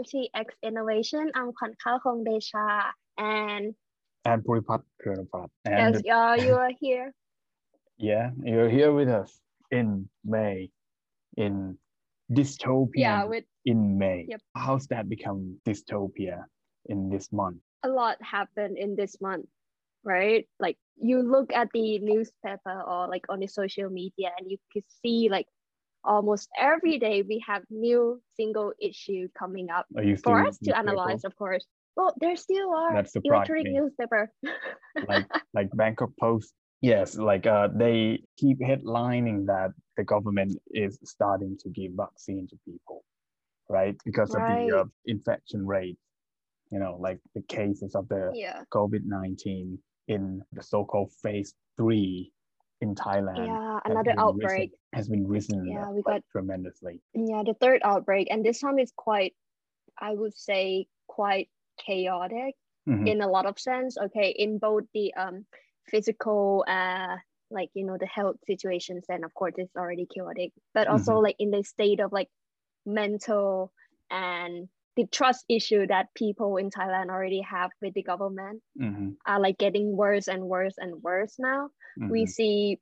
Democracy X Innovation. I'm Kwan Khao Hong Desha and and Puripat Kurnapat. Yes, And uh, you are here. yeah, you're here with us in May, in dystopia Yeah, with in May. Yep. How's that become dystopia in this month? a lot happened in this month, right? Like you look at the newspaper or like on the social media and you could see like almost every day we have new single issue coming up Are you still for us to analyze, of course. Well, there still are electronic me. newspaper. like like Bangkok Post. Yes, like uh, they keep headlining that the government is starting to give vaccine to people, right? Because of the uh, infection rate, you know, like the cases of the yeah. COVID nineteen in the so-called phase three in Thailand. Yeah, another outbreak. risen, has been risen Yeah, we got- tremendously. Yeah, the third outbreak. And this time is quite, I would say, quite chaotic Mhm. in a lot of sense. Okay, in both the um physical uh like you know the health situations and of course it's already chaotic, but also like in the state of like mental and the trust issue that people in Thailand already have with the government Mhm, are like getting worse and worse and worse now. we mhm. see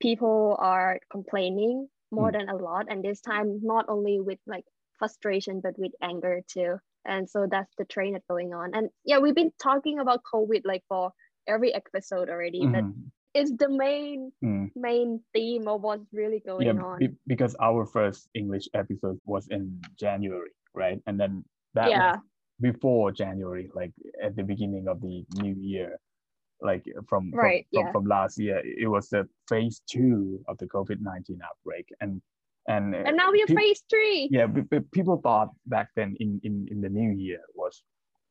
people are complaining more Mm. than a lot and this time not only with like frustration but with anger too and so that's the train that's going on and yeah we've been talking about covid like for every episode already but Mhm, it's the main mm. main theme of what's really going yeah, on be- because our first English episode was in January, right? And then that yeah was before January, like at the beginning of the new year, like from from, Right, from, yeah. from last year. It was the phase two of the COVID nineteen outbreak, and and uh, and now we're peop- phase three yeah, but, but people thought back then in in in the new year was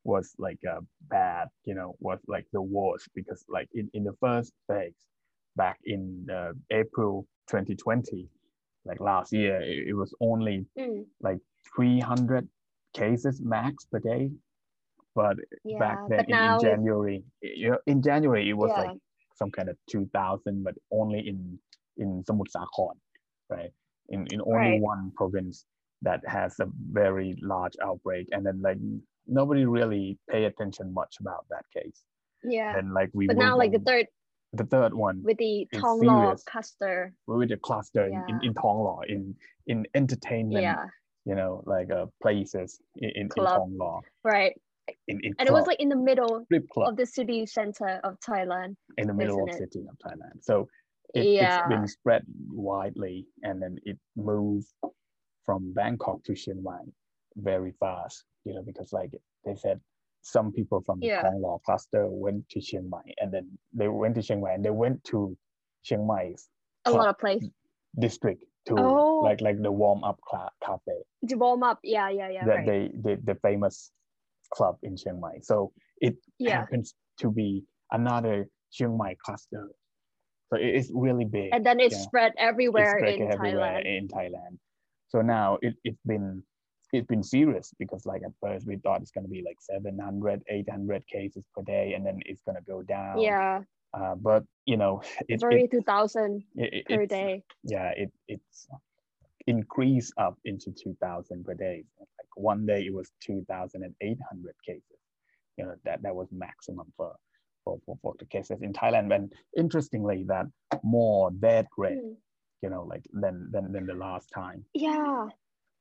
was like a bad, you know, was like the worst because like in in the first phase back in uh, April 2020, like last year, it, it was only Mm, like 300 cases max per day. But yeah back then in, now in January, in January it was Yeah. like some kind of 2000, but only in in Samut Sakhon, right? In in only Right. one province that has a very large outbreak, and then like nobody really pay attention much about that case. yeah And like we but now like the third the third one with the It's Tong cluster with the cluster in, in, in Thong Law in in entertainment, yeah you know, like uh, places in, in, in Club. Thong Law. right In, in and it was like in the middle of the city center of Thailand. in the middle of it? city of Thailand. So it, Yeah. it's been spread widely and then it moved from Bangkok to Chiang Mai very fast, you know, because like they said some people from the Yeah. Thong Law cluster went to Chiang Mai and then they went to Chiang Mai and they went to Chiang Mai's A lot of places district to Oh. Like like the warm up cla- cafe to warm up. Yeah, yeah, yeah. that right. they the, the famous club in Chiang Mai. So it yeah. happens to be another Chiang Mai cluster. So it is really big. And then it yeah. spread everywhere it's spread in everywhere Thailand. in Thailand. So now it, it's been it's been serious because like at first we thought it's going to be like 700 800 cases per day and then it's going to go down Yeah, uh, but you know it's already it, 2,000 it, it- per day. yeah it it's increased up into 2000 per day like one day it was 2800 cases you know that that was maximum for for, for, for the cases in thailand and interestingly that more death rate Mm. you know like than than, than the last time Yeah,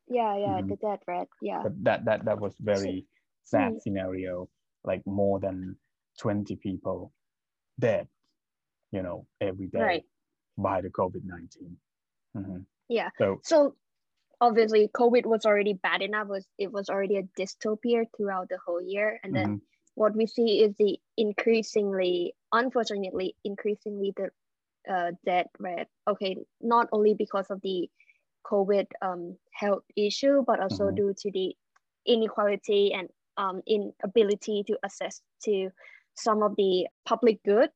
yeah, yeah. Mhm. The dead red. Yeah. but that that that was very sad Mm. scenario like more than 20 people dead you know every day Right. by the covid-19 Mhm. Yeah. so So obviously, COVID was already bad enough. Was it was already a dystopia throughout the whole year, and then mhm, what we see is the increasingly, unfortunately, increasingly the uh, death rate. Okay, not only because of the COVID um, health issue, but also Mhm. due to the inequality and um, inability to access to some of the public good,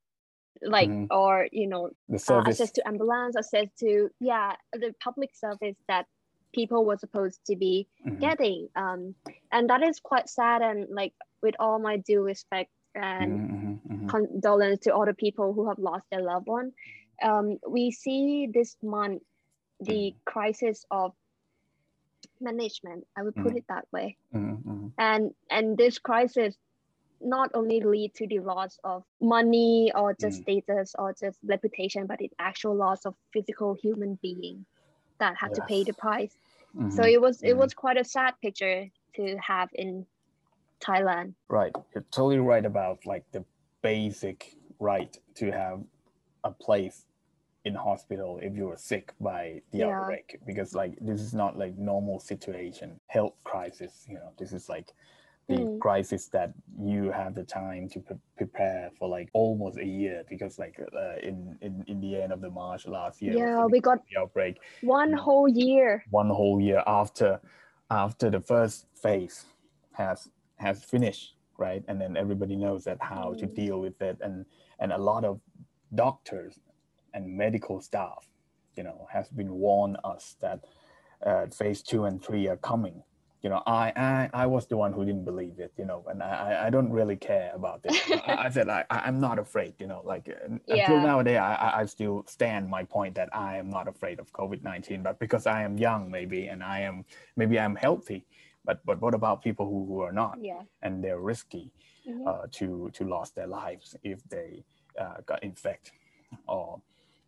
like Mhm. or you know the uh, access to ambulance, access to yeah the public service that people were supposed to be Mhm, getting um and that is quite sad and like with all my due respect and mhm, mhm, mhm. condolence to all the people who have lost their loved one um we see this month the crisis of management I would put Mhm. it that way. Mm-hmm. And and this crisis not only lead to the loss of money or just Mm. status or just reputation, but it actual loss of physical human being that had to pay the price. Mm-hmm. So it was it Mhm. was quite a sad picture to have in Thailand. Right. You're totally right about like the basic right to have a place in hospital if you are sick by the Yeah. outbreak because like this is not like normal situation health crisis you know this is like the Mm. crisis that you have the time to pre- prepare for like almost a year because like uh, in, in in the end of the march last year Yeah, we got the outbreak one whole year. one whole year after after the first phase has has finished right and then everybody knows that how to Mm. deal with it and and a lot of doctors and medical staff you know has been warned us that uh, phase two and three are coming you know I, I i was the one who didn't believe it you know and i I- don't really care about this I, I said I, i'm not afraid you know like uh, until Yeah. nowadays I, I still stand my point that i am not afraid of covid-19 but because i am young maybe and i am maybe i'm healthy but but what about people who, who are not Yeah. and they're risky Mhm. uh, to to lose their lives if they uh, got infected or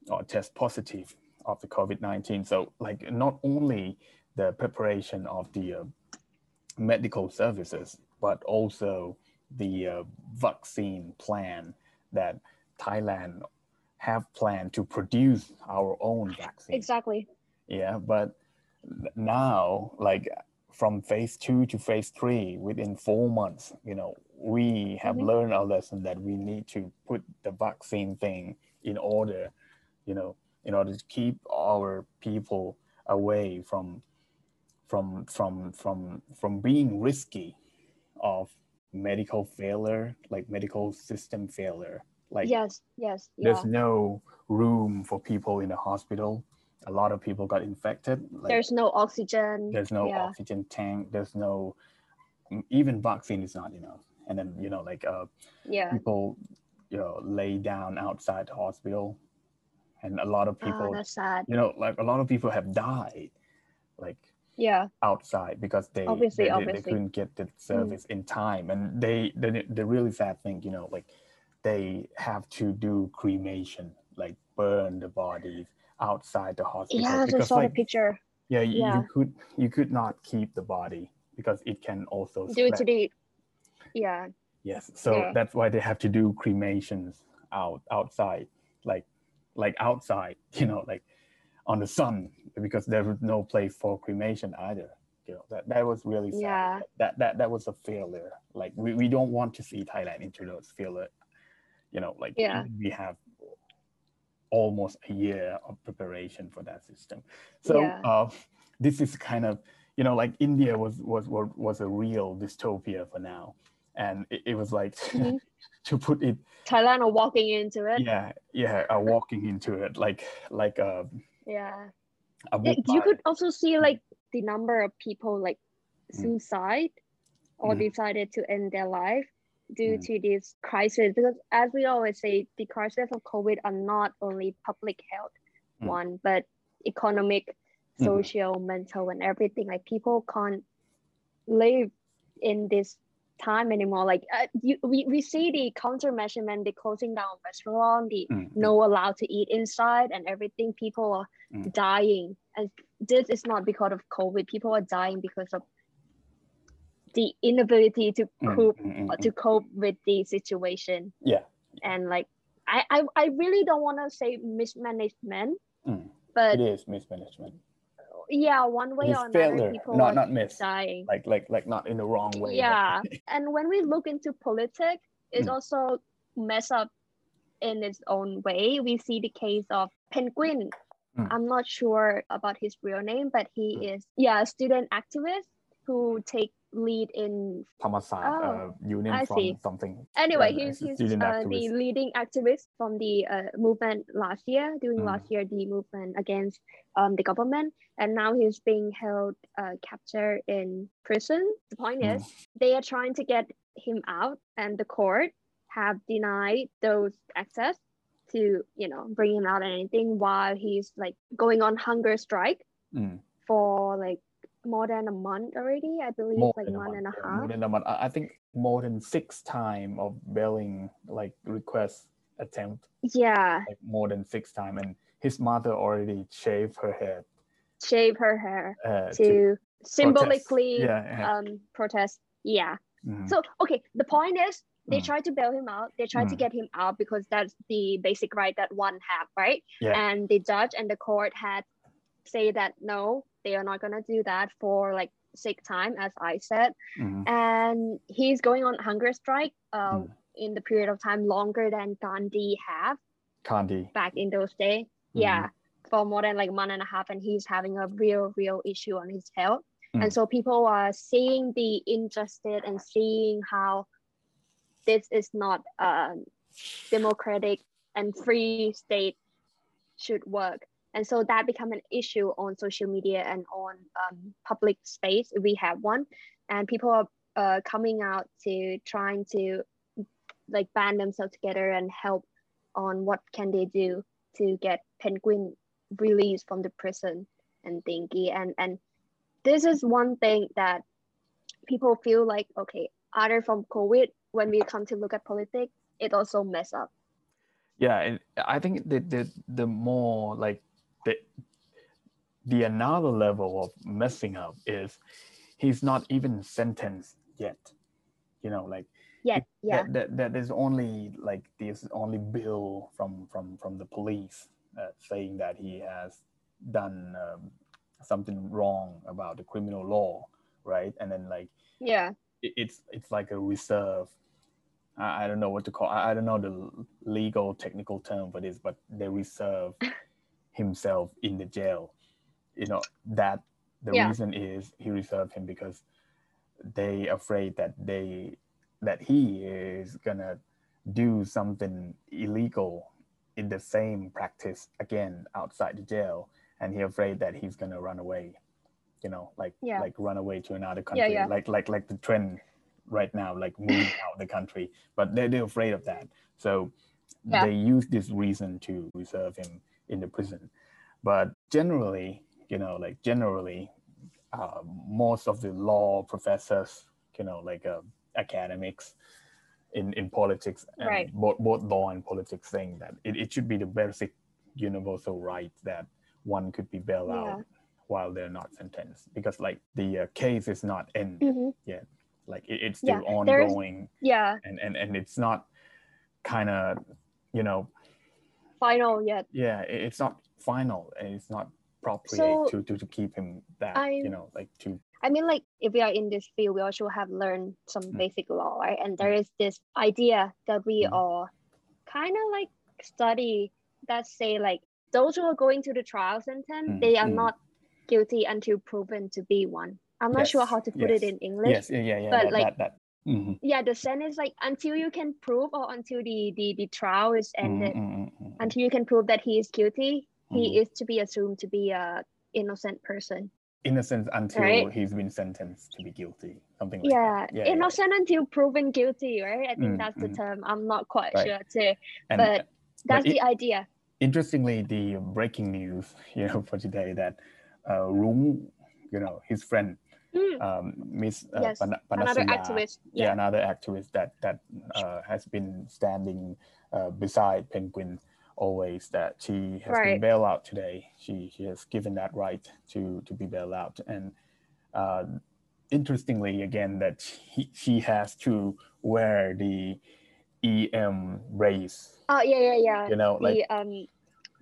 or test positive of the COVID-19. So like not only the preparation of the uh, medical services, but also the uh, vaccine plan that Thailand have planned to produce our own vaccine. Exactly. Yeah, but now, like from phase two to phase three, within four months, you know, we have Mhm. learned our lesson that we need to put the vaccine thing in order, you know, in order to keep our people away from from from from from being risky of medical failure, like medical system failure. Like yes. Yes. Yeah. there's no room for people in the hospital. A lot of people got infected. Like, There's no oxygen. there's no yeah. oxygen tank. There's no even vaccine is not enough. And then you know, like uh, Yeah. people, you know, lay down outside the hospital, and a lot of Ah, people, that's sad. you know, like a lot of people have died, like Yeah. outside because they Obviously, they, they- they couldn't get the mm. service in time and they the, the really sad thing you know like they have to do cremation like burn the bodies outside the hospital Yeah. I because saw like the picture. yeah, you, Yeah. you could you could not keep the body because it can also Due to spread. the. Yeah. yes so Yeah. that's why they have to do cremations out outside like like outside you know like on the sun because there was no place for cremation either you know that, that was really sad Yeah. that that that was a failure like we, we don't want to see thailand into those failure you know like Yeah. we have almost a year of preparation for that system so Yeah. uh, this is kind of you know like india was was was, a real dystopia for now and it, it was like Mhm. to put it Thailand are walking into it. yeah yeah uh, walking into it like like a, Yeah. Yeah, you could also see like the number of people like Mm. suicide or Mhm. decided to end their life due Mm. to this crisis because as we always say the crisis of covid are not only public health one but economic social mental and everything like people can't live in this time anymore. Like uh, you, we, we see the counter measurement, the closing down restaurant the Mm, no allowed to eat inside and everything. People are Mm. dying. And this is not because of covid. People are dying because of the inability to mm, cope mm, or mm. to cope with the situation. Yeah. And like i i, I really don't want to say mismanagement Mm. but it is mismanagement yeah one way it or another people not are not miss dying like like like not in the wrong way but- yeah and when we look into politics it's Mm. also mess up in its own way we see the case of penguin Mm. i'm not sure about his real name but he Mm. is yeah a student activist who take lead in Thammasat, Oh, uh, union I from see. something anyway Yeah, he's, he's a he's student uh, the leading activist from the uh, movement last year during Mm. last year the movement against um, the government and now he's being held uh, captured in prison the point Mm. is they are trying to get him out and the court have denied those access to you know bring him out and anything while he's like going on hunger strike Mm. for like more than a month already. I believe more like a and a half. more than a month. I think more than six time of bailing like request attempt, Yeah, like more than six time, and his mother already shaved her head shave her hair uh, to symbolically yeah, yeah. um protest. Yeah. Mhm. So okay, the point is they Mm. try to bail him out. They to Mm. get him out because that's the basic right that one have, right? Yeah. And the judge and the court had say that no, they are not gonna do that for like sick time, as I said. Mhm. And he's going on hunger strike uh, Mm. in the period of time longer than Gandhi have Gandhi. back in those days. Mhm. Yeah, for more than like month and a half, and he's having a real, real issue on his health. Mm. And so people are seeing the injustice and seeing how this is not a democratic and free state should work. And so that become an issue on social media and on um, public space. We have one, and people are uh, coming out to trying to like band themselves together and help on what can they do to get Penguin released from the prison and thingy. And and this is one thing that people feel like okay, other from COVID, when we come to look at politics, it also mess up. yeah and i think the the, the more like the the another level of messing up is he's not even sentenced yet you know like Yeah, yeah, that, that, that there's only like this only bill from from from the police uh, saying that he has done um, something wrong about the criminal law right and then like yeah, it- it's it's like a reserve. I, I don't know what to call. I, I don't know the legal technical term for this, but they reserve himself in the jail. You know that the Yeah. reason is he reserved him because they afraid that they that he is gonna do something illegal in the same practice again outside the jail, and he afraid that he's gonna run away. You know, like Yeah. like run away to another Yeah, country, yeah. like like like the trend right now, like moving out the country. But they're they're afraid of that, so Yeah. they use this reason to reserve him in the prison. But generally, you know, like generally, uh, most of the law professors, you know, like uh, academics in, in politics, and Right. both, both law and politics, saying that it, it should be the basic universal right that one could be bailed Yeah. out while they're not sentenced because like the uh, case is not end Mhm. like it, it's Yeah, still there's- ongoing yeah. and, and and it's not kind of you know Final yet. yeah it's not final and it's not appropriate So, to, to to keep him that I'm- you know like to I mean, like if we are in this field, we also have learned some Mm. basic law, right? And there is this idea that we Mm. all kind of like study that say like those who are going to the trial sentence, Mm, they are mm. not guilty until proven to be one. I'm not sure how to put it in English. yes yeah yeah yeah but that, like- that, that. Mhm, Yeah, the sentence like until you can prove or until the the, the trial is ended, mhm, mhm, mhm. until you can prove that he is guilty, Mhm. he is to be assumed to be a innocent person. innocent until Right. he's been sentenced to be guilty something like yeah, that yeah yeah, innocent until proven guilty, right? I think that's the term. I'm not quite Right. sure too. and but That's it- the idea. interestingly, the breaking news, you know, for today that uh, Rung, you know, his friend, Mm, um, Miss uh, yes, Pana- another activist. yeah, Yeah. another activist that that uh, has been standing uh, beside Penguin always. That she has been Right. bailed out today. She she has given that right to to be bailed out, and uh, interestingly, again, that he, she has to wear the EM race. Oh yeah, yeah, yeah. You know, like the um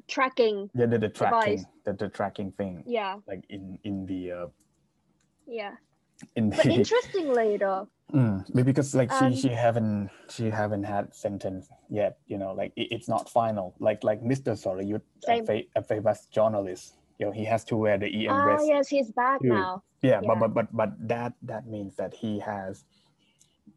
tracking. yeah the, the tracking, device. the, the tracking thing, Yeah, like in in the uh, yeah. in But the interestingly though, Mm, but because like she Um, she haven't she haven't had sentence yet you know like it, it's not final like like Mr. Sorayut a, Same. fa- a famous journalist you know he has to wear the EM oh vest yes, he's back too. now. yeah, yeah. but but but but that that means that he has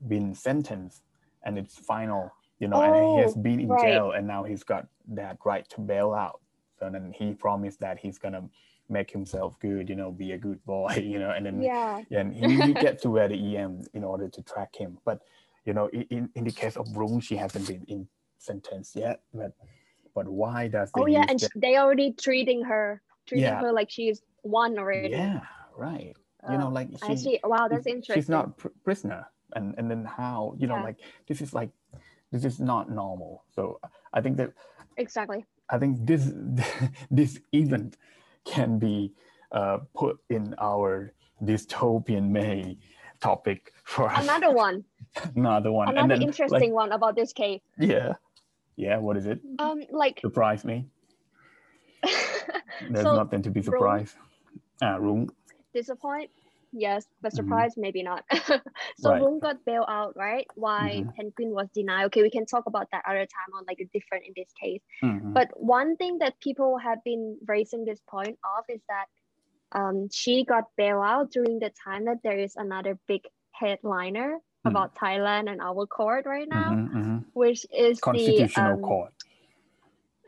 been sentenced and it's final you know and he has Oh, been in right. jail and now he's got that right to bail out so then he promised that he's gonna make himself good you know be a good boy you know and then Yeah, and he, gets to wear the EM in order to track him. But you know, in, in the case of Rung, she hasn't been in sentence yet. But but why does oh yeah, and sh- they already treating her, treating Yeah. her like she's one already. yeah, right. you know Oh, like I see. Wow, that's interesting. she's not pr- prisoner and and then how you know Yeah. like this is like this is not normal so i think that exactly. i think this this event can be uh, put in our dystopian may topic for us. Another one. another one and Another then interesting like, one about this case. yeah yeah what is it Um, like surprise me there's so nothing to be surprised ah Rung. disappoint. Yes, but Mhm. surprise maybe not. so Right. Got bailed out, right? Why Mhm. Penguin was denied. Okay, we can talk about that other time on like a different in this case. Mhm. But one thing that people have been raising this point of is that um, she got bailed out during the time that there is another big headliner Mm. about Thailand and our court right now, Mhm, mhm. which is constitutional the um, court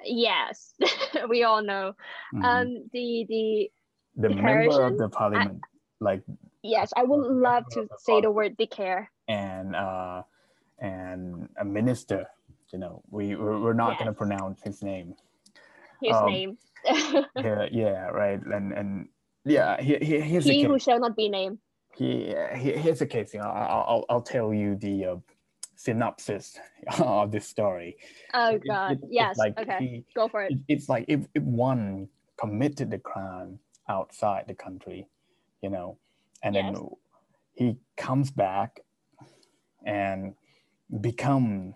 yes, we all know. Um, the the the member of the parliament like yes, I would love to say the word declare. and uh and a minister you know we we're, not going to pronounce his name His Um, name. yeah yeah right and and yeah he, he, here's he who shall not be named. he, he here's the case you know I'll, I'll, I'll tell you the uh, synopsis of this story Oh God. it- it's yes. like okay. he, Go for it. it, it's like if, if one committed the crime outside the country, you know, and Yes. then he comes back and become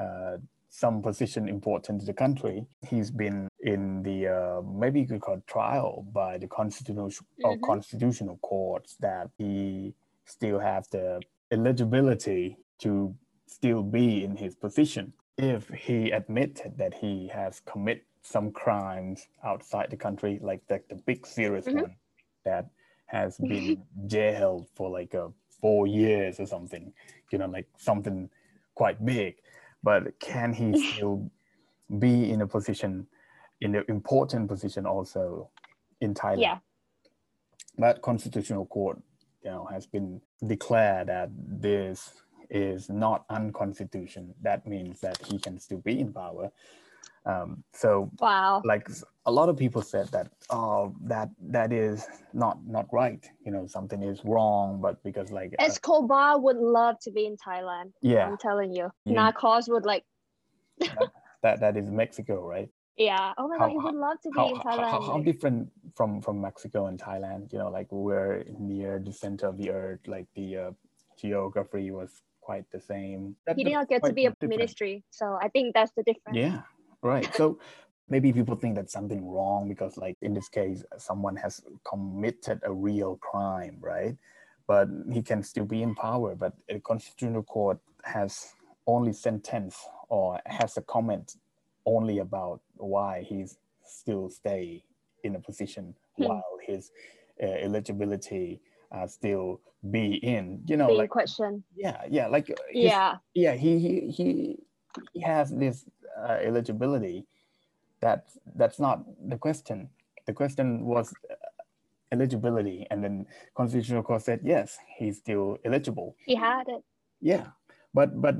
uh, some position important to the country. He's been in the uh, maybe you could call it trial by the constitutional or Mhm. constitutional courts that he still have the eligibility to still be in his position if he admitted that he has committed some crimes outside the country, like the, the big serious Mhm. one that has been jailed for like uh, four years or something, you know, like something quite big. But can he still be in a position, in an important position also in Thailand? Yeah. But constitutional court, you know, has been declared that this is not unconstitutional. That means that he can still be in power. Um, so Wow. like a lot of people said that oh that that is not not right you know something is wrong but because like uh, Escobar would love to be in Thailand. yeah I'm telling you. Yeah. Narcos would like, that that is mexico right yeah. Oh my How- God, he would love to be how, in Thailand. how, how different from from mexico and thailand you know like we're near the center of the earth like the uh, geography was quite the same That- he did not get to be a different. ministry. So I think that's the difference. Yeah, right. So maybe people think that something wrong because, like in this case, someone has committed a real crime, right? But he can still be in power. But a constitutional court has only sentence or has a comment only about why he's still stay in a position Hmm. while his uh, eligibility uh, still be in. You know, Being like question. yeah, yeah, like uh, his- Yeah. yeah he he he, he has this uh, eligibility that that's not the question the question was uh, eligibility and then constitutional court said yes he's still eligible He had it. yeah but but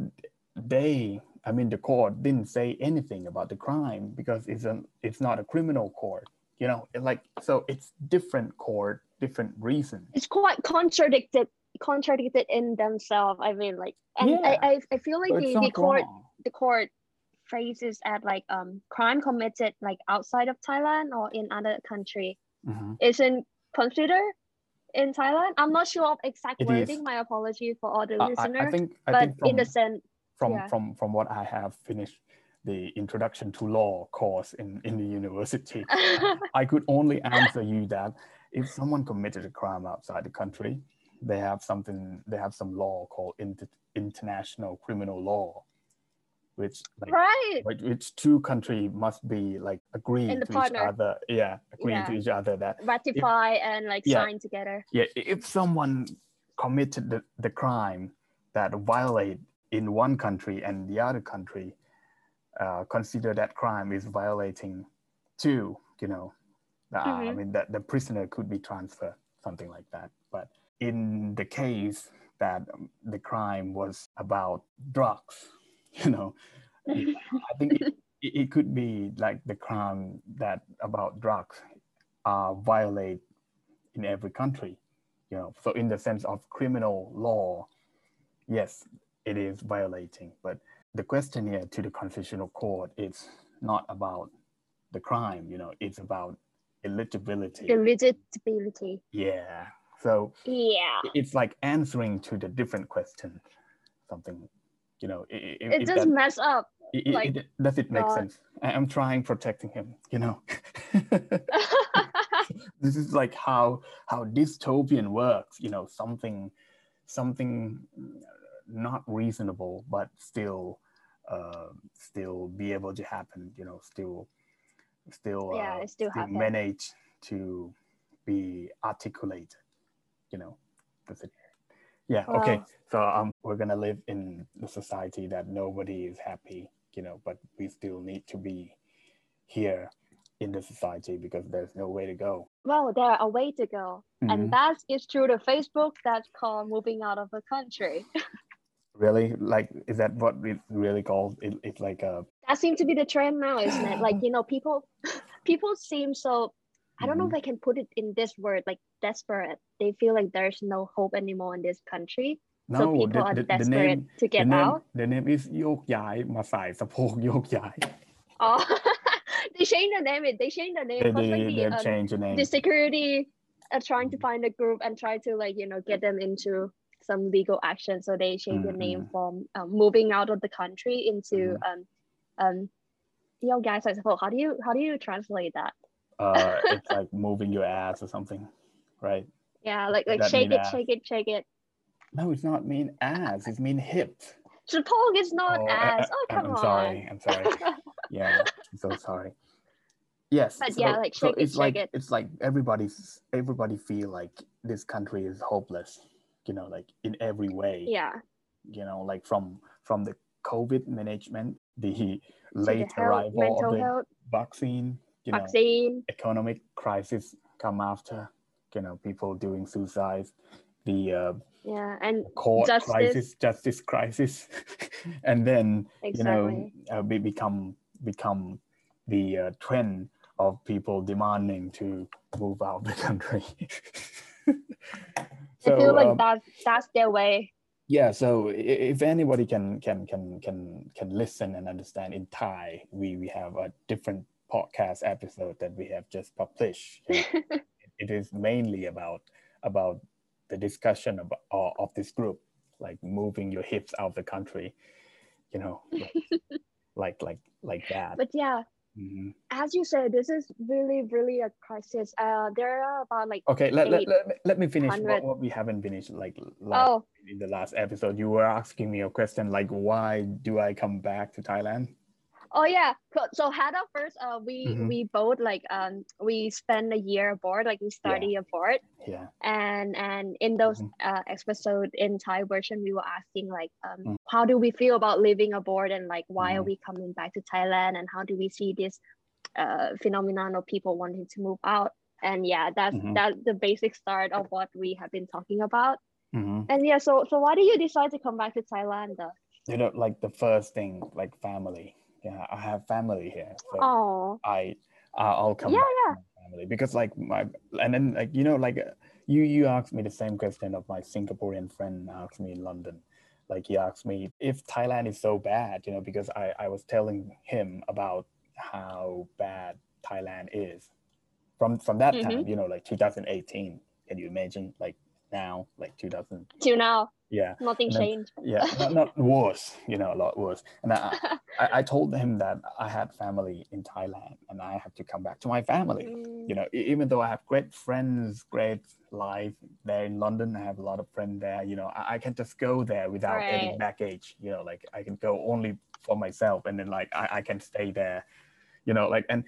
they i mean the court didn't say anything about the crime because it's an it's not a criminal court you know like so it's different court different reason It's quite contradicted contradicted in themselves. I mean like and Yeah. I, I I feel like so the, the court wrong. the court phrases at like um crime committed like outside of Thailand or in other country Mhm. isn't considered in Thailand. I'm not sure of exact It is. wording. My apology for all the I- I, listeners. I think I but think from, in the sense, from Yeah. from from what I have finished the introduction to law course in in the university, I could only answer you that if someone committed a crime outside the country, they have something they have some law called inter, international criminal law, which like right. which, two country must be like agree to partner. each other. Yeah, agreeing to each other that Ratify and like Yeah. sign together. yeah, if someone committed the, the crime that violate in one country and the other country uh, consider that crime is violating too, you know, uh, I Mhm. mean that the prisoner could be transferred, something like that. But in the case that um, the crime was about drugs, you know, I think it, it could be like the crime that about drugs uh, violate in every country, you know? So in the sense of criminal law yes it is violating. But the question here to the constitutional court it's not about the crime you know? It's about eligibility. Eligibility. Yeah. So yeah. it's like answering to the different question something you know it, it, it just that, mess up it, like, it, does it make God. sense? I'm trying protecting him you know? This is like how how dystopian works you know something something not reasonable but still uh, still be able to happen you know still still yeah, uh, still, still manage to be articulated you know that's it yeah well, okay. So um we're gonna live in the society that nobody is happy you know but we still need to be here in the society because there's no way to go. Well there a way to go mm-hmm. and that is through the facebook that's called moving out of the country. Really? Like is that what it really called it, it's like a that seems to be the trend now isn't it? Like you know people people seem so I don't know if mm-hmm. I can put it in this word, like desperate. They feel like there's no hope anymore in this country. No, so people the, the, are desperate the name, to get the name, out. The name is Yok Yai Masai Sapok Yok Yai. Oh, they changed the name. They changed the name. They, they, um, like the, the name. The security are trying to mm-hmm. find a group and try to like, you know, get them into some legal action. So they changed mm-hmm. the name mm-hmm. from um, moving out of the country into mm-hmm. um, um, Yok Yai Sapok. How do you, how do you translate that? Uh it's like moving your ass or something right yeah like like shake it ass? shake it shake it no, it's not mean ass. It's mean hip. Chipong is not oh, ass. Oh, come I'm on. sorry. I'm sorry. yeah, I'm so sorry. Yes. But so, yeah, like shake so it, it's shake like it. it's like everybody's everybody feel like this country is hopeless. You know, like in every way. Yeah. You know, like from from the COVID management, the late the health, arrival of the health. vaccine. You vaccine. Know, economic crisis come after. You know, people doing suicides. The uh, yeah and court justice. crisis justice crisis and then exactly. you know uh, we become become the uh, trend of people demanding to move out of the country so, I feel like um, that that's their way yeah so if anybody can can can can can listen and understand in thai we we have a different podcast episode that we have just published it is mainly about about the discussion of, uh, of this group, like moving your hips out of the country, you know, like like like that. But yeah, mm-hmm. as you said, this is really really a crisis. Uh, there are about like okay. Let, let, let, let me finish what, what we haven't finished. Like last, oh. in the last episode, you were asking me a question like, why do I come back to Thailand? Oh yeah. So Hada first, uh, we mm-hmm. we both like um we spent a year abroad, like we study yeah. abroad. Yeah. And and in those mm-hmm. uh episode in Thai version, we were asking like um mm. how do we feel about living abroad and like why mm-hmm. are we coming back to Thailand and how do we see this uh phenomenon of people wanting to move out? And yeah, that's mm-hmm. that's the basic start of what we have been talking about. Mm-hmm. And yeah, so so why did you decide to come back to Thailand? Though? You know, like the first thing, like family yeah i have family here so oh i i'll come yeah yeah. family because like my and then like you know like you you asked me the same question of my singaporean friend asked me in london. Like he asked me if thailand is so bad you know because i i was telling him about how bad thailand is from from that mm-hmm. time you know like 2018 can you imagine like now like 2000 to now. Yeah. Nothing then, changed. yeah not, not, worse you know a lot worse. And I, I, I told him that i had family in thailand and i have to come back to my family. Mm. you know even though i have great friends great life there in london i have a lot of friends there you know i, I can just go there without right. any baggage you know like i can go only for myself and then like i, I can stay there you know like and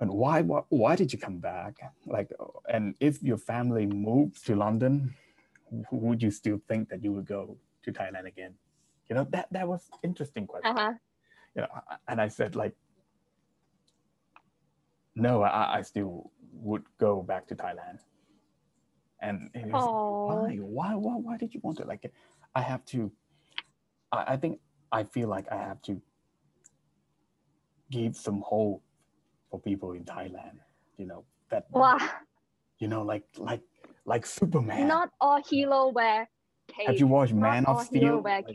and why, why why did you come back like and if your family moved to london would you still think that you would go to Thailand again? You know, that that was interesting question. Uh-huh. You know, and I said like, no, I, I still would go back to Thailand. And he was why? why, why, why did you want to like? I have to. I, I think I feel like I have to give some hope for people in Thailand. You know that. Wow. You know, like like like Superman. Not all hero wear cape. Have you watched Not Man of Steel? Like,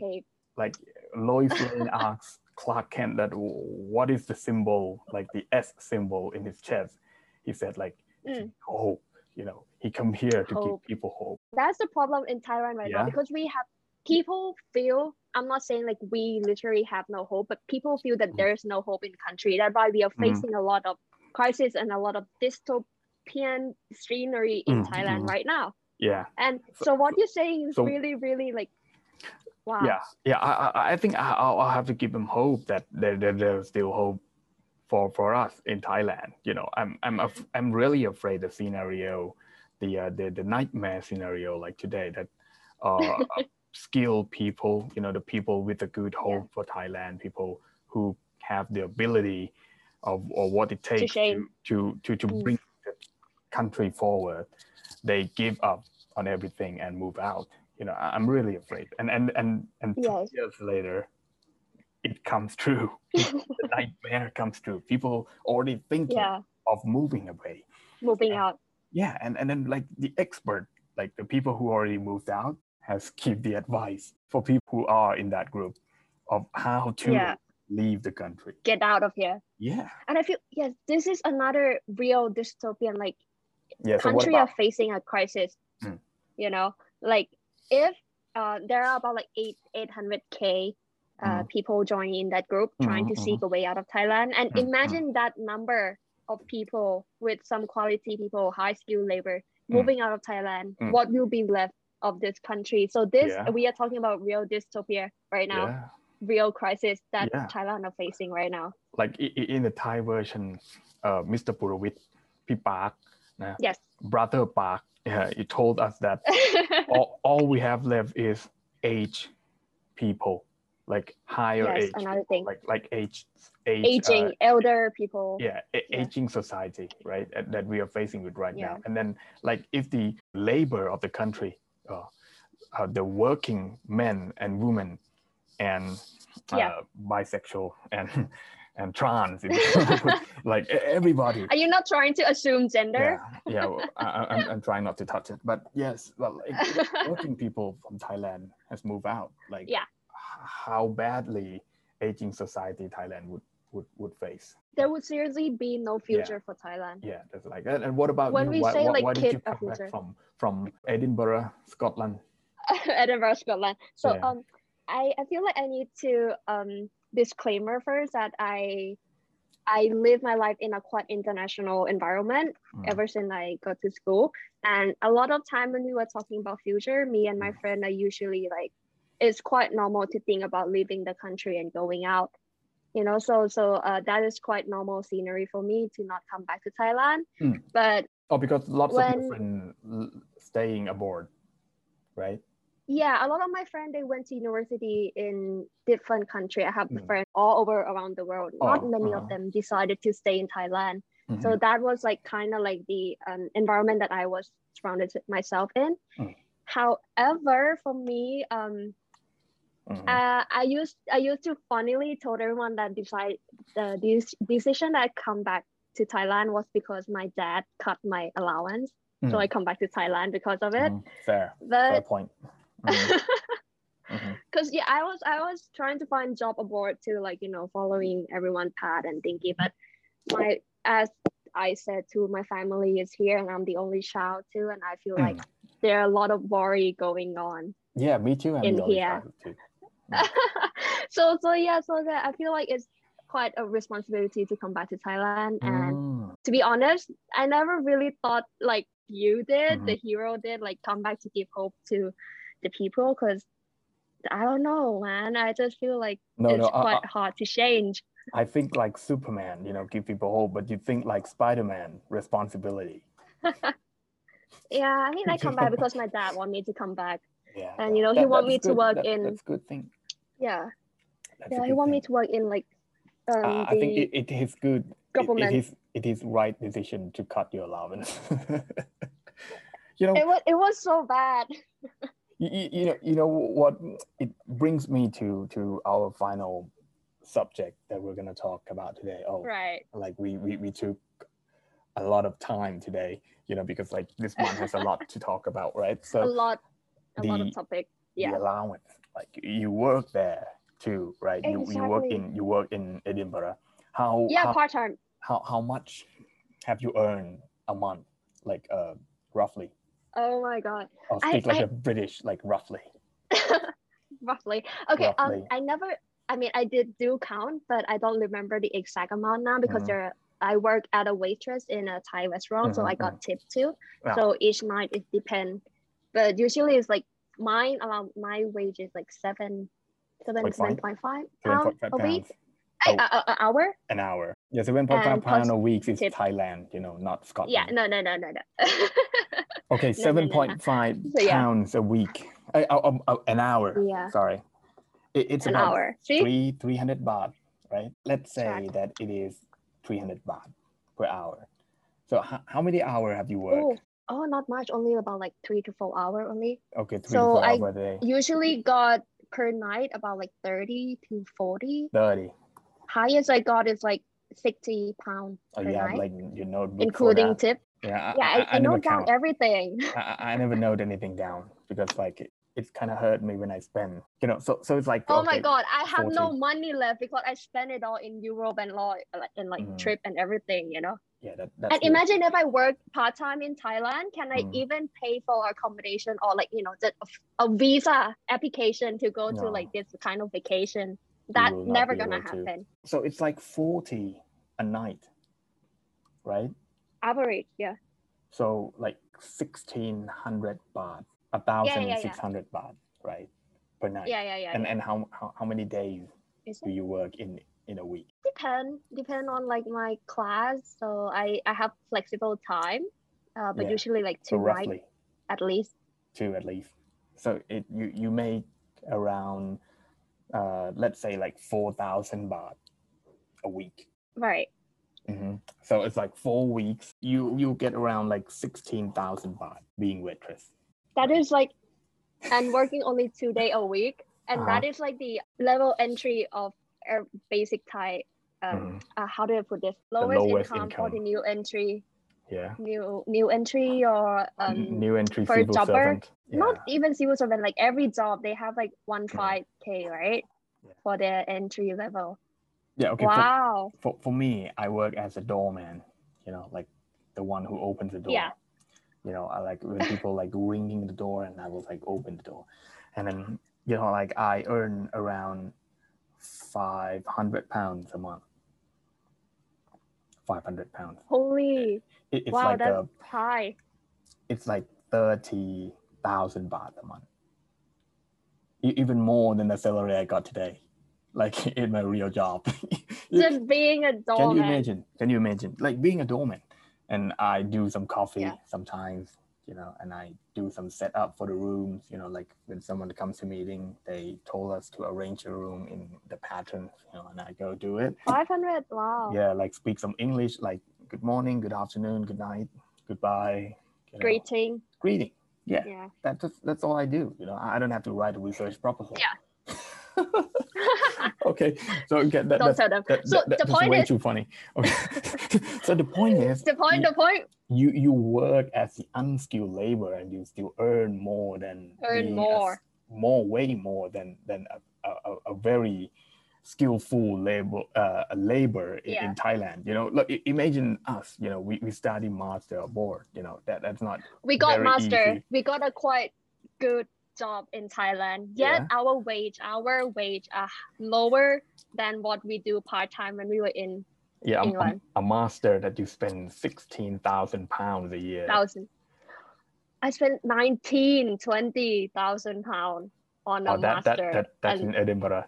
like Lois Lane asks Clark Kent that what is the symbol, like the S symbol in his chest. He said like Mm. hope. You know, he come here to Hope. give people hope. That's the problem in Thailand right Yeah. now because we have people feel. I'm not saying like we literally have no hope, but people feel that Mhm. there's no hope in the country. That's why we are Mhm. facing a lot of crisis and a lot of dystopian scenery in Mhm, Thailand mhm. right now. Yeah. And So- so, what you're saying is so- really, really like, wow. Yeah, yeah. I, I, think I, I'll, I'll have to give them hope that there, there, there's still hope for, for us in Thailand. You know, I'm, I'm, af- I'm really afraid the scenario, the, uh, the, the nightmare scenario like today that, uh, skilled people, you know, the people with a good hope for Thailand, people who have the ability of or what it takes to to to, to Mm. bring the country forward, they give up on everything and move out. You know, I'm really afraid. And and and and Yes. years later, it comes true. the nightmare comes true. People already thinking Yeah, of moving away. moving Yeah. out. Yeah, and, and then like the expert, like the people who already moved out, has give the advice for people who are in that group of how to Yeah. leave the country. Get out of here. Yeah. And I feel yes, this is another real dystopian like Yeah. So country about are facing a crisis. Mm. You know, like if uh, there are about like eight eight hundred k uh, Mhm. people joining in that group trying Mhm, to seek a way out of Thailand, and Mhm, imagine that number of people with some quality people, high skilled labor Mm. moving out of Thailand. Mm. What will be left of this country. So this yeah. we are talking about real dystopia right now, yeah. real crisis that yeah. Thailand are facing right now. Like in the Thai version, uh, Mr. Purawit, P. Park, uh, yes, brother Park, yeah, he told us that all, all we have left is age people like higher yes, age another thing. like like age, age aging uh, elder people yeah, a- yeah, aging society right that we are facing with right yeah. now and then like if the labor of the country the working men and women, and uh, Yeah. bisexual and and trans, like everybody. Are you not trying to assume gender? Yeah, yeah. well, I, I- I'm, I'm trying not to touch it, but yes, well, like, working people from Thailand has moved out. Like, Yeah. how badly aging society Thailand would would would face. there would seriously be no future for Thailand. Yeah, that's like that. And what about When you? we why, say, why, like, why did kid you come back from from Edinburgh, Scotland? Edinburgh, Scotland. So Yeah. um, I, I feel like I need to um disclaimer first that I I live my life in a quite international environment Mm. ever since I got to school. And a lot of time when we were talking about future, me and my Mm. friend are usually like it's quite normal to think about leaving the country and going out. You know, so so uh, that is quite normal scenery for me to not come back to Thailand. Mm. But Oh, because lots of When- friends l- staying aboard, right? yeah a lot of my friends they went to university in different country i have Mm. friends all over around the world not Oh, many uh-huh. of them decided to stay in thailand so Mhm. that was like kind of like the um, environment that i was surrounded myself in Mm. however for me um, Mhm. uh, i used i used to funnily told everyone that decide the this decision that i come back to thailand was because my dad cut my allowance so Mm. i come back to thailand because of it Mhm. Fair, fair but point. Mhm. Mhm. because yeah i was i was trying to find job abroad to like you know following everyone path and thinking but my as i said to my family is here and i'm the only child too and i feel like Mm. there are a lot of worry going on Yeah, me too. I'm In here. Too. so so yeah so that i feel like it's quite a responsibility to come back to thailand and Mm. to be honest i never really thought like you did Mm-hmm. the hero did like come back to give hope to the people because i don't know man i just feel like No, it's no, I- quite hard to change I think like Superman, you know, give people hope, but you think like Spider-Man, responsibility. yeah i mean i come back because my dad want me to come back Yeah. And, you know, he want me to work That- in- That's a good thing. Yeah That's yeah he want me to work in like um Uh, I think it, it is good. It- government it is it is right decision to cut your allowance. you know, it was it was so bad you, you, know, you know what? It brings me to to our final subject that we're gonna talk about today. Oh, right like we we, we took a lot of time today, you know, because like this one has a lot to talk about, right? So a lot, a lot of topic. the Yeah. allowance, like you work there too, right? You you work in you work in Edinburgh. How Yeah, how, part time. how how much have you earned a month, like uh roughly? Oh my god. Or I- speak like I- a British, like roughly. roughly. Okay. Roughly. Um, I never. I mean, I did do count, but I don't remember the exact amount now because Mhm. there. I work at a waitress in a Thai restaurant, so Mhm, I got tipped too. So each night it depends, but usually it's like mine around my wage is like seven, seven, Point seven point five pound point a week, Oh. a, a, a hour. an hour. Yeah, seven point five pound a week is tip. Thailand, you know, not Scotland. Yeah, no, no, no, no, no. Okay, no, no, seven no. point five So, yeah. pounds a week. Uh, um, uh, an hour. yeah, Sorry, it, it's an about hour. Three three hundred baht, right? Let's say that it is three hundred baht per hour. So how, how many hour have you worked? oh, oh, not much. Only about like three to four hour only. Okay, three so to four I- hours a day. Usually got per night about like thirty to forty. Thirty. Highest I got is like sixty pound Oh, per you night, like your notebook including tip. Yeah, I, Yeah, I, I, I, I note down count. everything. I, I never note anything down because like it, it's kind of hurt me when I spend. You know, so so it's like Oh my god, I have no money left because I spent it all in Europe and law like in like Mhm. trip and everything, you know. Yeah, that, that's and good. imagine if I work part time in Thailand, can I Mm. even pay for accommodation or like you know the, a visa application to go to like this kind of vacation? that's never gonna to. happen. So it's like forty a night, right? Average, yeah. So like sixteen hundred baht, a thousand six hundred baht, right, per night. Yeah, yeah, yeah. And and how, how how many days do you work in in a week? depend depend on like my class. So I I have flexible time, uh, but Yeah. usually like So two nights roughly at least. two at least. So it you you make around uh let's say like four thousand baht a week. Right. Mhm. So it's like four weeks. You you get around like sixteen thousand baht being waitress. That is like, and working only two day a week, and Uh-huh. that is like the level entry of a basic type. Um, Mhm. uh, how do I put this? Lowest, lowest income, for the new entry, Yeah. new new entry or um, New entry for civil jobber, servant. Yeah. not even civil servant. Like every job, they have like one five k right Yeah. for their entry level. yeah. Okay. For, wow. for, for me, I work as a doorman, you know, like the one who opens the door. Yeah. You know, I like when people like ringing the door and I will like open the door. And then, you know, like I earn around 500 pounds a month. 500 pounds. Holy. It, it's wow, like that's a, high. it's like 30,000 baht a month. Even more than the salary I got today, like in my real job. Just being a doorman. Can you imagine? Can you imagine? Like being a doorman, and I do some coffee Yeah. sometimes, you know, and I do some setup for the rooms. You know, like when someone comes to meeting, they told us to arrange a room in the pattern, you know, and I go do it. Five hundred. Wow. Yeah, like speak some English, like good morning, good afternoon, good night, goodbye. You know, Greeting. greeting. Yeah, Yeah. that's just, that's all I do. You know, I don't have to write a research proposal. Yeah. okay, so get that. Don't that's tell them. that, So that- the that's point way is- too funny. Okay. so the point is, The point. you, The point. you you work as the unskilled labor and you still earn more than Earn more. more, way more than than a, a, a- very skillful labor uh, a labor in, Yeah. in Thailand. You know, look, imagine us. You know, we, we study master abroad. You know, that that's not We got master. easy. We got a quite good job in Thailand. Yet Yeah. our wage, our wage are lower than what we do part time when we were in yeah a, a, England. a master that you spend sixteen thousand pounds a year. thousand. I spent 19, 20,000 pounds on a Oh, that, that, master. that that's and- in Edinburgh.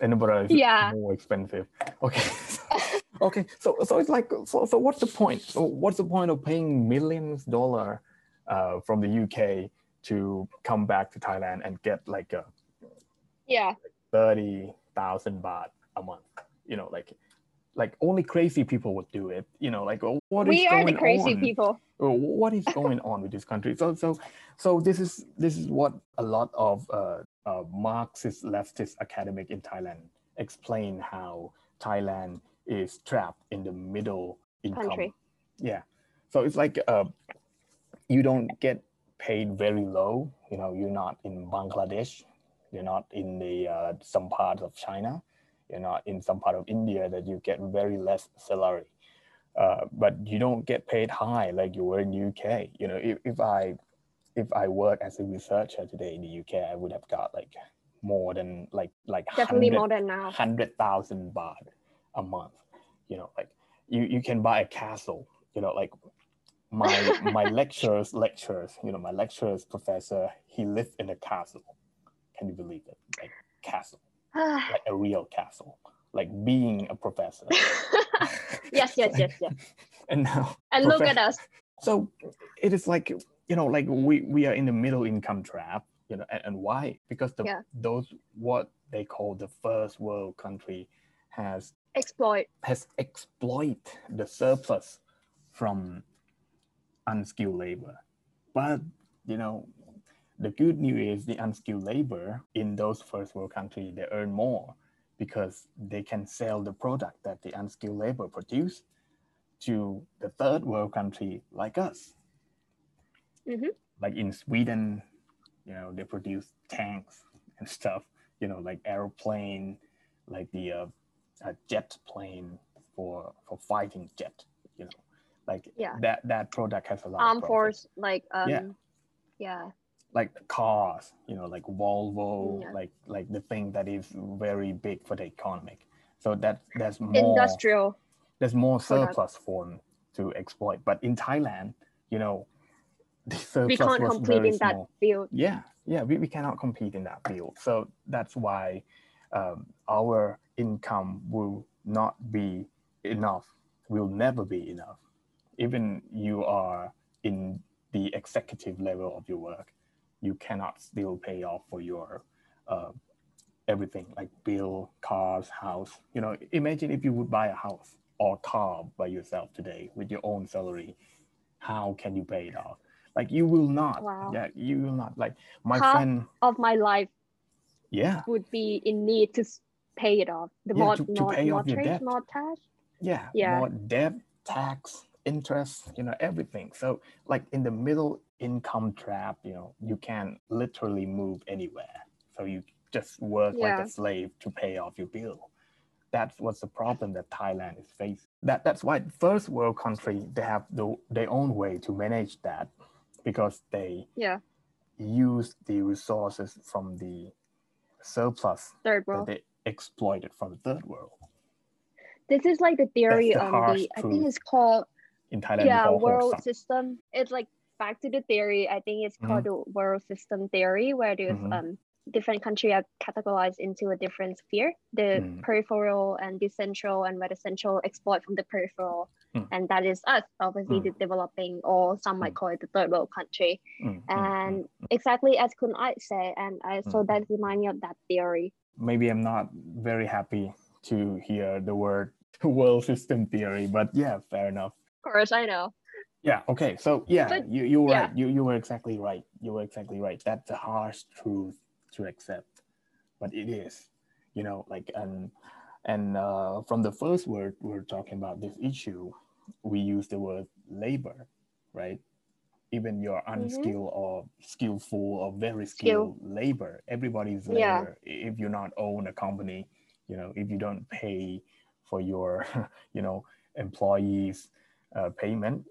Edinburgh is Yeah. more expensive. Okay. okay. So so it's like so so what's the point? So what's the point of paying millions dollar uh, from the UK to come back to Thailand and get like a yeah, thirty thousand baht a month? You know, like like only crazy people would do it. You know, like oh, what is we are the crazy on? people. Oh, what is going on with this country so so so this is this is what a lot of uh, uh, marxist leftist academic in thailand explain how thailand is trapped in the middle income Country. yeah So it's like uh, you don't get paid very low. You know, you're not in Bangladesh, you're not in the uh, some parts of China, you're not in some part of India that you get very less salary. Uh, but you don't get paid high like you were in UK. You know, if, if I if I work as a researcher today in the UK, I would have got like more than like like definitely more than now hundred thousand baht a month. You know, like you you can buy a castle. You know, like my my lecturers lecturers. You know, my lecturers professor he lived in a castle. Can you believe it? Like castle, like a real castle. Like being a professor. yes, yes, yes, yes. and now and look at us. So it is like you know, like we we are in the middle income trap. You know, and, and why? Because the Yeah. those what they call the first world country has Exploit. has exploit the surplus from unskilled labor. But you know, the good news is the unskilled labor in those first world countries they earn more because they can sell the product that the unskilled labor produce to the third world country like us. Mhm. Like in Sweden, you know, they produce tanks and stuff, you know, like aeroplane, like the uh, a jet plane for for fighting jet, you know, like Yeah. that that product has a lot of Armed profit. force, like um, Yeah. yeah. Like cars, you know, like Volvo, Yeah. like like the thing that is very big for the economic. So that there's more industrial. there's more surplus form to exploit. But in Thailand, you know, the surplus We can't was compete very in that small. field. Yeah, yeah, we, we cannot compete in that field. So that's why um, our income will not be enough, will never be enough. Even you are in the executive level of your work, you cannot still pay off for your uh, everything like bill, cars, house. You know, imagine if you would buy a house or car by yourself today with your own salary, how can you pay it off? Like you will not. Wow. Yeah, you will not. Like my Half friend. Of my life Yeah, would be in need to pay it off. The Yeah, mod, to- to pay off your debt. mortgage. yeah, Yeah. More debt, tax, interest. You know, everything. So like in the middle income trap, you know, you can't literally move anywhere. So you just work like a slave to pay off your bill. That's what's the problem that Thailand is facing. That that's why first world country they have the, their own way to manage that because they Yeah, use the resources from the surplus third that world. they exploited from the third world. This is like the theory the on harsh the. I think it's called In Thailand, yeah world system. It's like back to the theory. I think it's called the world system theory, where there's Mhm. um different countries are categorized into a different sphere. The Mm. peripheral and the central, and where the central exploit from the peripheral, Mm. and that is us, obviously Mm. the developing, or some might Mm. call it the third world country. Mm, mm, And exactly as Kun I said, and I so that reminds me of that theory. maybe I'm not very happy to hear the word world system theory, but yeah, fair enough. Of course, I know. Yeah. Okay. So yeah, But- you you were yeah. right. You you were exactly right. You were exactly right. That's a harsh truth to accept, but it is. You know, like and and uh, from the first word we're talking about this issue, we use the word labor, right? Even your unskilled or skillful or very Skill. skilled labor, everybody's labor. Yeah. labor. If you're not own a company, you know, if you don't pay for your, you know, employees' uh, payment,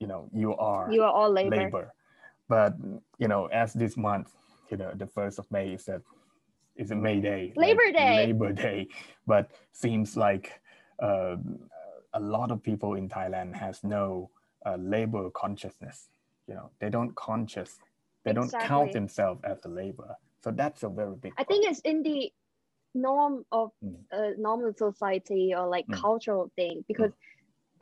you know, you are You are all labor. labor. But you know, as this month, you know, the first of May is that is a May Day, like Labor Day. Labor Day. But seems like uh, a lot of people in Thailand has no uh, labor consciousness. You know, they don't conscious, they don't count themselves as a labor. So that's a very big. I think it's in the norm of Mm. a normal society or like Mm. cultural thing because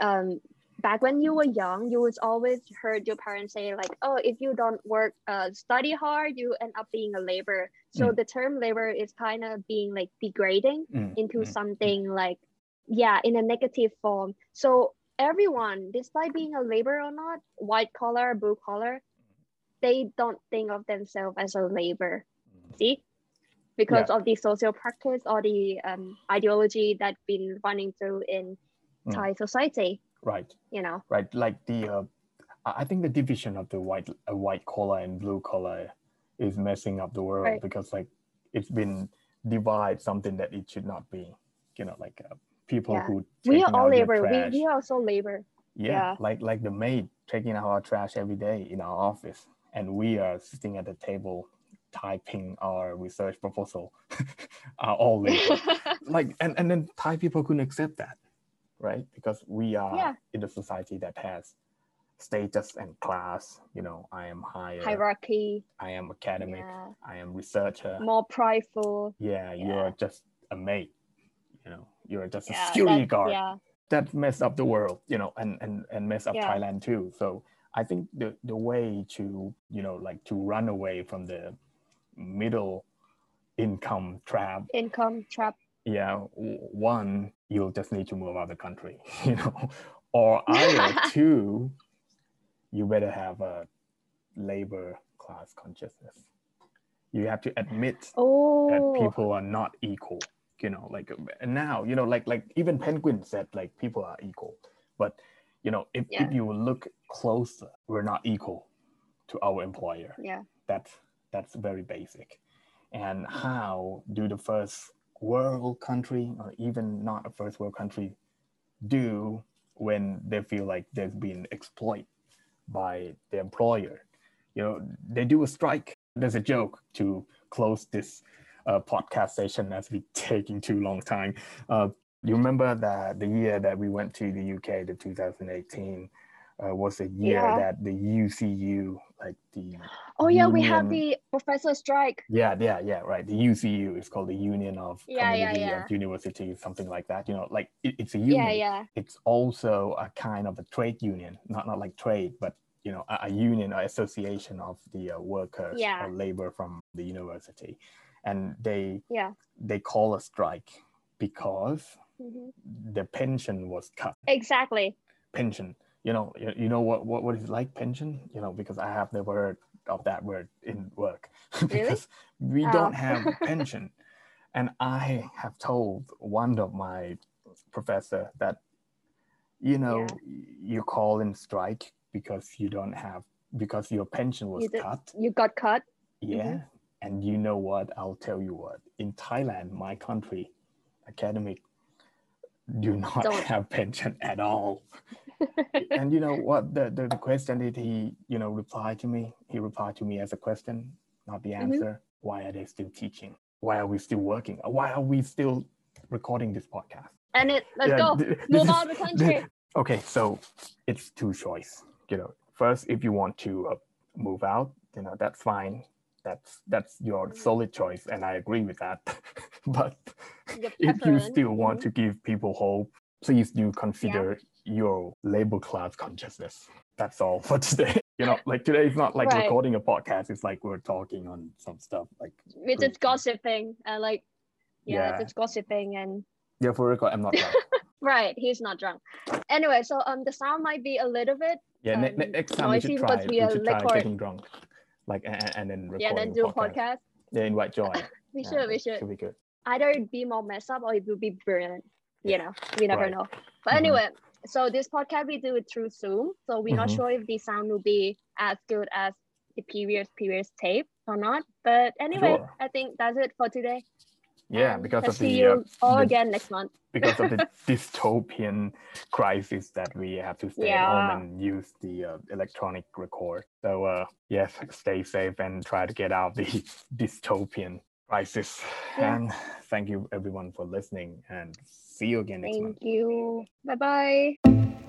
um back when you were young you was always heard your parents say like oh if you don't work uh study hard you end up being a labor so Mm. the term labor is kind of being like degrading Mm, into mm, something like yeah in a negative form so everyone despite being a labor or not white collar blue collar they don't think of themselves as a labor mm. see because of the social practice or the um, ideology that's been running through in Mm. Thai society. Right. You know? Right. Like the uh, i think the division of the white uh, white collar and blue collar is messing up the world Right. because like it's been divide something that it should not be. You know like uh, people Yeah. who we are all labor. We, we are also labor. Yeah, yeah. like like the maid taking out our trash every day in our office and we are sitting at the table typing our research proposal. Are all labor. Like and, and then thai people couldn't accept that right? Because we are Yeah. in a society that has status and class you know i am higher. Hierarchy. I am academic. Yeah. i am researcher. More prideful. Yeah, Yeah. you're just a mate you know you're just a security that- guard. yeah. That mess up the world you know and and and mess up thailand too. So i think the the way to you know like to run away from the middle income trap income trap. Yeah one you'll just need to move out of the country you know? Or either two you better have a labor class consciousness. You have to admit that oh. people are not equal you know? Like now you know like like even penguin said like people are equal. But you know if, Yeah. if you look closer we're not equal to our employer. Yeah. That's that's very basic. And how do the first world country or even not a first world country do when they feel like they've been exploited by the employer. You know they do a strike. There's a joke to close this uh, podcast session as we taking too long time. Uh, you remember that the year that we went to the uk the 2018 uh, was a year Yeah. that the ucu like the oh yeah we have the professor strike yeah, yeah, yeah, right. The UCU is called the Union of Yeah, yeah, Community yeah. of Universities, something like that. You know, like it, it's a union. yeah yeah It's also a kind of a trade union, not not like trade, but you know, a, a union, or association of the uh, workers Yeah. or labor from the university, and they yeah they call a strike because Mhm. the pension was cut. exactly Pension, you know, you, you know what, what what is like pension? You know, because I have never heard of that word in work because we Oh. don't have pension. And I have told one of my professor that, you know, you call in strike because you don't have because your pension was You did- cut. you got cut Yeah. Mm-hmm. And you know what? I'll tell you what. In Thailand, my country, academic do not Don't. have pension at all. and you know what? The, the the question did he, you know, reply to me, he replied to me as a question, not the Mhm. answer. Why are they still teaching? Why are we still working? Why are we still recording this podcast? and it let's Yeah, go th- move of the country okay so it's two choice you know first if you want to uh, move out you know that's fine that's that's your solid choice and i agree with that but if you still want mhm. to give people hope please do consider your labor class consciousness that's all for today you know like today is not like Right. recording a podcast it's like we're talking on some stuff like we're just gossiping and like yeah, Yeah. just gossiping and yeah for record i'm not drunk. right he's not drunk anyway so um the sound might be a little bit yeah ne- ne- Um, next time we should try we we should try record- getting drunk like and, and then recording yeah then do a podcast. podcast Yeah, invite Joy. we Yeah, should we should Should be good. either it be more messed up or it will be brilliant you know we never Right. know but Mhm. anyway so this podcast we do it through zoom so we're not Mhm. sure if the sound will be as good as the previous previous tape or not but anyway Sure. i think that's it for today Yeah, And because of see the you uh, all the- again next month because of the dystopian crisis that we have to stay at home and use the uh, electronic record. So uh, yes, stay safe and try to get out the dystopian crisis. Yeah. And thank you everyone for listening and see you again next month. thank you bye bye